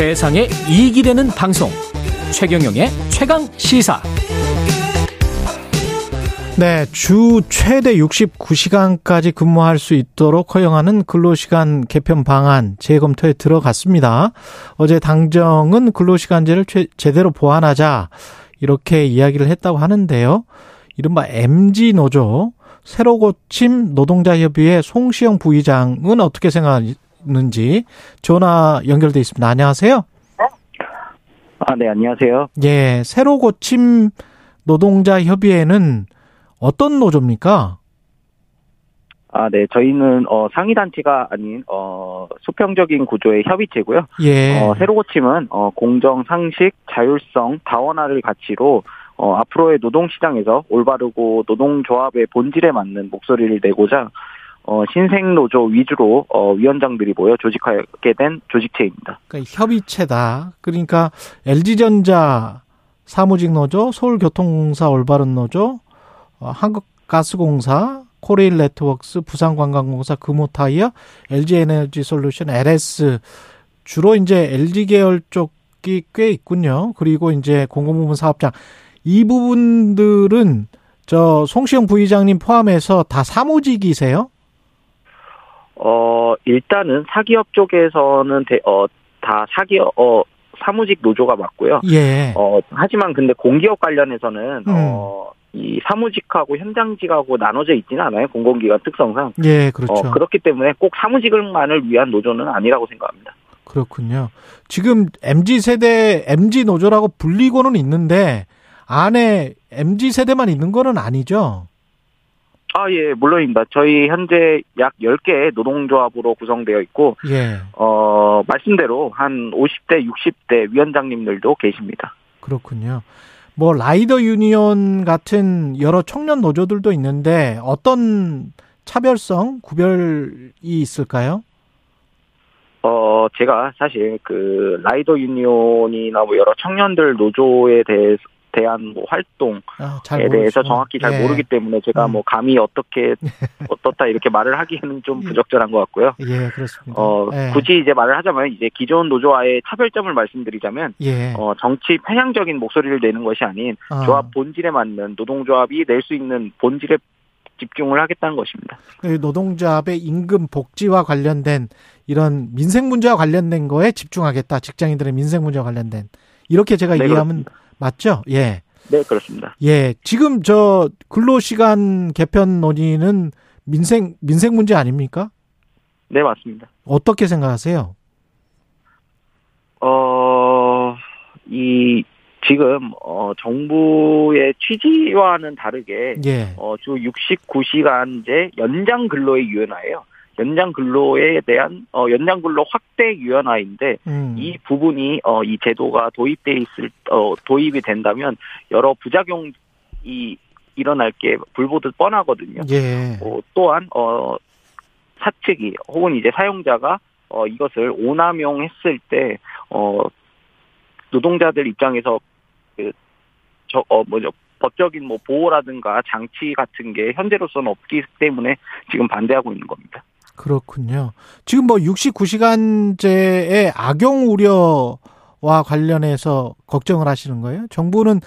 세상에 이익이 되는 방송 최경영의 최강 시사 네, 주 최대 69시간까지 근무할 수 있도록 허용하는 근로시간 개편 방안 재검토에 들어갔습니다. 어제 당정은 근로시간제를 제대로 보완하자 이렇게 이야기를 했다고 하는데요. 이른바 MG 노조 새로 고침 노동자협의회 송시영 부의장은 어떻게 생각 하는지 전화 연결돼 있습니다. 안녕하세요. 아, 네, 안녕하세요. 예, 새로 고침 노동자 협의회는 어떤 노조입니까? 아, 네. 저희는 어 상위 단체가 아닌 어 수평적인 구조의 협의체고요. 예. 어 새로 고침은 어 공정, 상식, 자율성, 다원화를 가치로 어 앞으로의 노동 시장에서 올바르고 노동 조합의 본질에 맞는 목소리를 내고자 어 신생 노조 위주로 어 위원장들이 모여 조직하게 된 조직체입니다. 그러니까 협의체다. 그러니까 LG전자 사무직 노조, 서울교통공사 올바른 노조, 어, 한국가스공사, 코레일 네트워크스, 부산관광공사, 금호타이어, LG에너지 솔루션, LS 주로 이제 LG 계열 쪽이 꽤 있군요. 그리고 이제 공공부문 사업장 이 부분들은 저 송시영 부의장님 포함해서 다 사무직이세요? 어 일단은 사기업 쪽에서는 대, 어, 다 사기업 어 사무직 노조가 맞고요. 예. 어 하지만 근데 공기업 관련해서는 음. 어. 이 사무직하고 현장직하고 나눠져 있지는 않아요 공공기관 특성상. 예, 그렇죠. 어, 그렇기 때문에 꼭 사무직을만을 위한 노조는 아니라고 생각합니다. 그렇군요. 지금 MZ 세대 MZ 노조라고 불리고는 있는데 안에 MZ 세대만 있는 거는 아니죠. 아, 예, 물론입니다. 저희 현재 약 10개의 노동조합으로 구성되어 있고, 예. 어, 말씀대로 한 50대, 60대 위원장님들도 계십니다. 그렇군요. 뭐 라이더 유니온 같은 여러 청년 노조들도 있는데 어떤 차별성, 구별이 있을까요? 어, 제가 사실 그 라이더 유니온이나 뭐 여러 청년들 노조에 대해서 대한 뭐 활동에 아, 잘 대해서. 정확히 잘 예. 모르기 때문에 제가 음. 뭐 감히 어떻게 어떻다 이렇게 말을 하기에는 좀 부적절한 것 같고요. 예, 그렇습니다. 어, 예. 굳이 이제 말을 하자면 이제 기존 노조와의 차별점을 말씀드리자면 예. 어, 정치 편향적인 목소리를 내는 것이 아닌 아, 조합 본질에 맞는 노동조합이 낼 수 있는 본질에 집중을 하겠다는 것입니다. 그 노동조합의 임금 복지와 관련된 이런 민생 문제와 관련된 거에 집중하겠다. 직장인들의 민생 문제와 관련된 이렇게 제가 네, 이해하면 맞죠? 예. 네, 그렇습니다. 예. 지금 저 근로시간 개편 논의는 민생 민생 문제 아닙니까? 네, 맞습니다. 어떻게 생각하세요? 어, 이, 지금, 어, 정부의 취지와는 다르게, 예. 어, 주 69시간제 연장 근로의 유연화예요. 연장 근로에 대한, 어, 연장 근로 확대 유연화인데, 음. 이 부분이, 어, 이 제도가 도입돼 있을, 어, 도입이 된다면, 여러 부작용이 일어날 게 불보듯 뻔하거든요. 예. 어, 또한 어 사측이 혹은 이제 사용자가 어 이것을 오남용했을 때어 노동자들 입장에서 그저어 뭐죠 법적인 뭐 보호라든가 장치 같은 게 현재로서는 없기 때문에 지금 반대하고 있는 겁니다. 그렇군요. 지금 뭐 69시간제의 악용 우려와 관련해서 걱정을 하시는 거예요? 정부는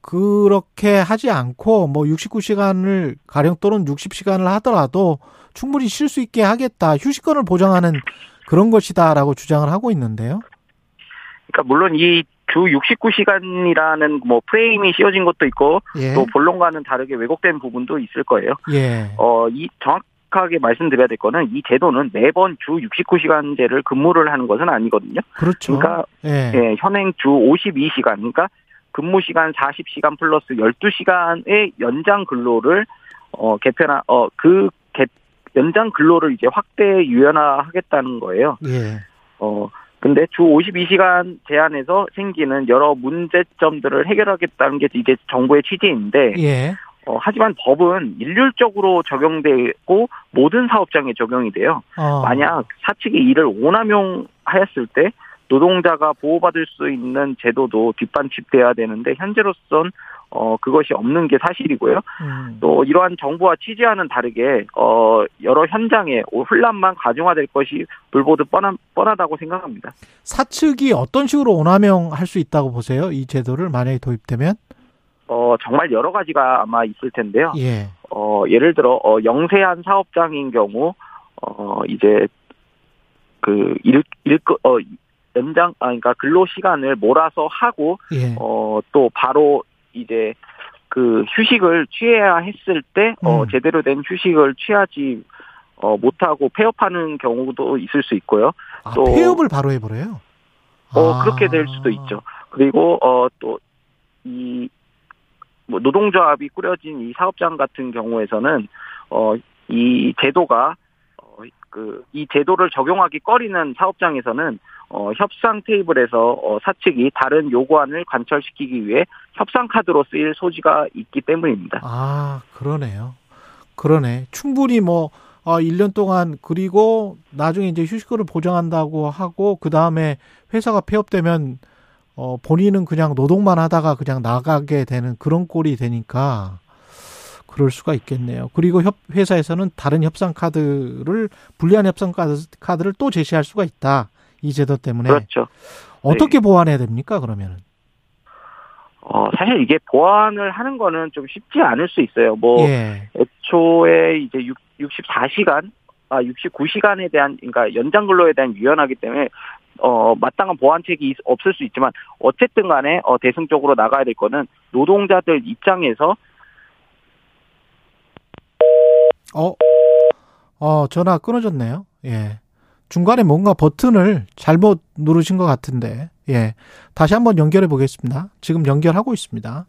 그렇게 하지 않고 뭐 69시간을 가령 또는 60시간을 하더라도 충분히 쉴 수 있게 하겠다. 휴식권을 보장하는 그런 것이다라고 주장을 하고 있는데요. 그러니까 물론 이 주 69시간이라는 뭐 프레임이 씌워진 것도 있고 예. 또 본론과는 다르게 왜곡된 부분도 있을 거예요. 예. 어, 이 정확 하게 말씀드려야 될 거는 이 제도는 매번 주 69시간제를 근무를 하는 것은 아니거든요. 그렇죠. 그러니까 예. 예, 현행 주 52시간, 그러니까 근무 시간 40시간 플러스 12시간의 연장 근로를 어 개편한 어그 연장 근로를 이제 확대 유연화하겠다는 거예요. 예. 어 근데 주 52시간 제한에서 생기는 여러 문제점들을 해결하겠다는 게 이제 정부의 취지인데 예. 어, 하지만 법은 일률적으로 적용되고 모든 사업장에 적용이 돼요. 어. 만약 사측이 이를 오남용하였을 때 노동자가 보호받을 수 있는 제도도 뒷받침돼야 되는데 현재로선 어 그것이 없는 게 사실이고요. 음. 또 이러한 정부와 취지와는 다르게 어 여러 현장에 혼란만 가중화될 것이 불보듯 뻔한 뻔하다고 생각합니다. 사측이 어떤 식으로 오남용할 수 있다고 보세요? 이 제도를 만약에 도입되면? 어 정말 여러 가지가 아마 있을 텐데요. 예. 어 예를 들어 어 영세한 사업장인 경우 어 이제 그 일 일 어 연장 아 그러니까 근로 시간을 몰아서 하고 예. 어 또 바로 이제 그 휴식을 취해야 했을 때 어 음. 제대로 된 휴식을 취하지 어 못하고 폐업하는 경우도 있을 수 있고요. 아, 또- 폐업을 바로 해버려요? 어 아. 그렇게 될 수도 있죠. 그리고 어 또 이 뭐 노동조합이 꾸려진 이 사업장 같은 경우에서는 어 이 제도가 어, 그 이 제도를 적용하기 꺼리는 사업장에서는 어 협상 테이블에서 어 사측이 다른 요구안을 관철시키기 위해 협상 카드로 쓰일 소지가 있기 때문입니다. 아, 그러네요. 그러네. 충분히 뭐, 아, 1년 동안, 그리고 나중에 이제 휴식을 보장한다고 하고, 그 다음에 회사가 폐업되면, 어, 본인은 그냥 노동만 하다가 그냥 나가게 되는 그런 꼴이 되니까, 그럴 수가 있겠네요. 그리고 협, 회사에서는 다른 협상 카드를, 불리한 협상 카드, 카드를 또 제시할 수가 있다. 이 제도 때문에. 그렇죠. 어떻게 보완해야 됩니까, 그러면은? 어 사실 이게 보완을 하는 거는 좀 쉽지 않을 수 있어요. 뭐 예. 애초에 이제 6, 64시간, 아 69시간에 대한 그러니까 연장 근로에 대한 유연하기 때문에 어 마땅한 보완책이 있- 없을 수 있지만 어쨌든 간에 어 대승 적으로 나가야 될 거는 노동자들 입장에서 어, 어, 전화 끊어졌네요. 예. 중간에 뭔가 버튼을 잘못 누르신 것 같은데, 예. 다시 한번 연결해 보겠습니다. 지금 연결하고 있습니다.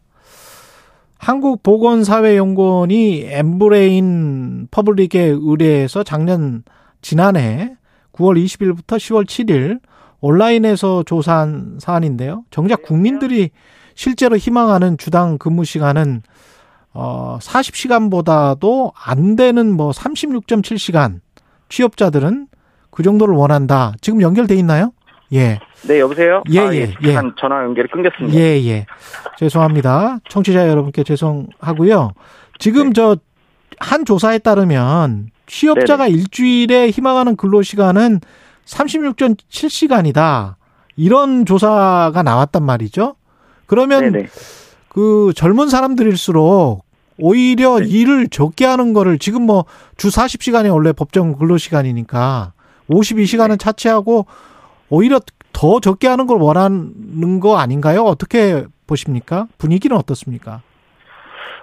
한국보건사회연구원이 엠브레인 퍼블릭에 의뢰해서 작년, 지난해 9월 20일부터 10월 7일 온라인에서 조사한 사안인데요. 정작 국민들이 실제로 희망하는 주당 근무 시간은 어, 40시간보다도 안 되는 뭐 36.7시간 취업자들은 그 정도를 원한다. 지금 연결돼 있나요? 예. 네 여보세요. 예, 아, 예, 잠깐 전화 연결이 끊겼습니다. 예, 예. 죄송합니다. 청취자 여러분께 죄송하고요. 지금 네. 저한 조사에 따르면 취업자가 일주일에 희망하는 근로 시간은 36.7시간이다. 이런 조사가 나왔단 말이죠. 그러면 네네. 그 젊은 사람들일수록 오히려 네. 일을 적게 하는 거를 지금 뭐 주 40시간이 원래 법정 근로 시간이니까 52시간은 네. 차치하고 오히려 더 적게 하는 걸 원하는 거 아닌가요? 어떻게 보십니까? 분위기는 어떻습니까?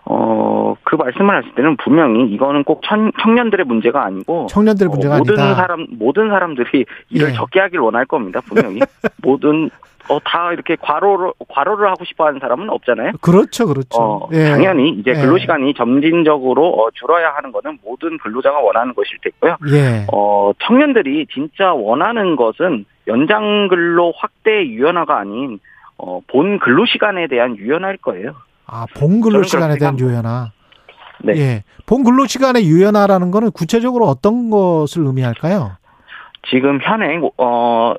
어, 그 말씀을 하실 때는 분명히 이거는 꼭 청, 청년들의 문제가 아니고 청년들의 문제가 어, 모든 아니다. 사람 모든 사람들이 일을 예. 적게 하길 원할 겁니다. 분명히 모든 어, 다 이렇게 과로를 과로를 하고 싶어 하는 사람은 없잖아요. 그렇죠, 그렇죠. 어, 예. 당연히 이제 예. 근로 시간이 점진적으로 어, 줄어야 하는 거는 모든 근로자가 원하는 것일 테고요. 예. 어, 청년들이 진짜 원하는 것은 연장 근로 확대 유연화가 아닌 어, 본 근로 시간에 대한 유연화일 거예요. 아, 본 근로 저는 시간에 그렇게 대한. 유연화. 네. 예. 본 근로 시간의 유연화라는 거는 구체적으로 어떤 것을 의미할까요? 지금 현행 어,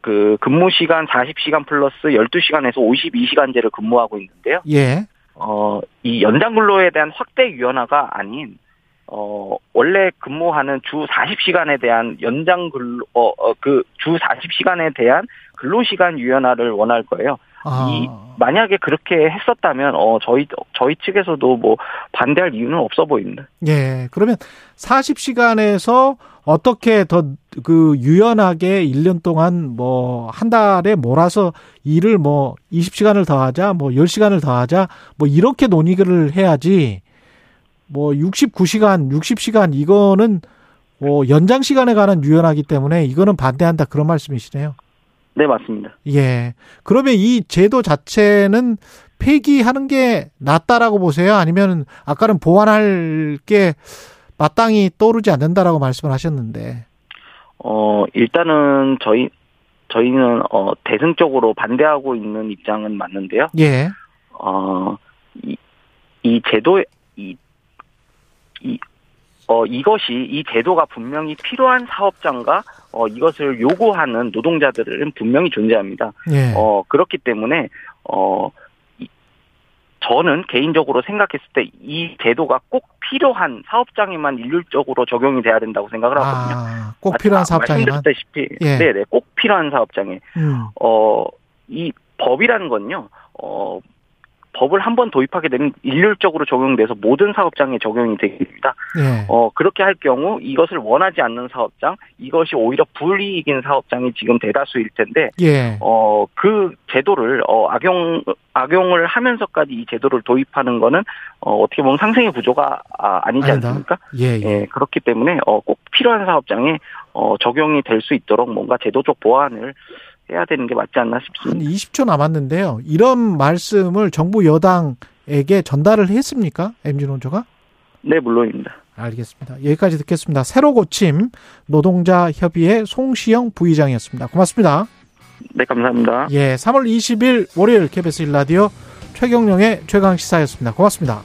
그 근무 시간 40시간 플러스 12시간에서 52시간제를 근무하고 있는데요. 예. 어, 이 연장 근로에 대한 확대 유연화가 아닌 어, 원래 근무하는 주 40시간에 대한 연장 근로 어, 그주 40시간에 대한 근로 시간 유연화를 원할 거예요. 아. 이 만약에 그렇게 했었다면 어 저희 저희 측에서도 뭐 반대할 이유는 없어 보입니다. 예. 그러면 40시간에서 어떻게 더 그 유연하게 1년 동안 뭐 한 달에 몰아서 일을 뭐 20시간을 더 하자, 뭐 10시간을 더 하자, 뭐 이렇게 논의를 해야지 뭐 69시간, 60시간 이거는 뭐 연장 시간에 관한 유연하기 때문에 이거는 반대한다 그런 말씀이시네요. 네 맞습니다. 예. 그러면 이 제도 자체는 폐기하는 게 낫다라고 보세요? 아니면 아까는 보완할 게 마땅히 떠오르지 않는다라고 말씀을 하셨는데. 어 일단은 저희 저희는 어 대승적으로 반대하고 있는 입장은 맞는데요. 예. 어 이 이 제도 이 이, 어, 이것이, 이 제도가 분명히 필요한 사업장과, 어, 이것을 요구하는 노동자들은 분명히 존재합니다. 예. 어, 그렇기 때문에, 어, 이- 저는 개인적으로 생각했을 때 이 제도가 꼭 필요한 사업장에만 일률적으로 적용이 돼야 된다고 생각을 하거든요. 아, 꼭 필요한 아까 사업장에만. 말씀드렸다시피, 예. 네네, 꼭 필요한 사업장에. 음. 어, 이 법이라는 건요, 어, 법을 한 번 도입하게 되면 일률적으로 적용돼서 모든 사업장에 적용이 됩니다. 예. 어, 그렇게 할 경우 이것을 원하지 않는 사업장, 이것이 오히려 불이익인 사업장이 지금 대다수일 텐데, 예. 어, 그 제도를, 어, 악용, 악용을 하면서까지 이 제도를 도입하는 거는, 어, 어떻게 보면 상생의 구조가 아, 아니지 아니다. 않습니까? 예, 예. 예, 그렇기 때문에, 어, 꼭 필요한 사업장에, 어, 적용이 될 수 있도록 뭔가 제도적 보완을 해야 되는 게 맞지 않나 한 싶습니다. 20초 남았는데요. 이런 말씀을 정부 여당에게 전달을 했습니까? 노조가? 네, 물론입니다. 알겠습니다. 여기까지 듣겠습니다. 새로 고침 노동자 협의회 송시영 부의장이었습니다. 고맙습니다. 네, 감사합니다. 예, 3월 20일 월요일 KBS 1라디오 최경령의 최강 시사였습니다. 고맙습니다.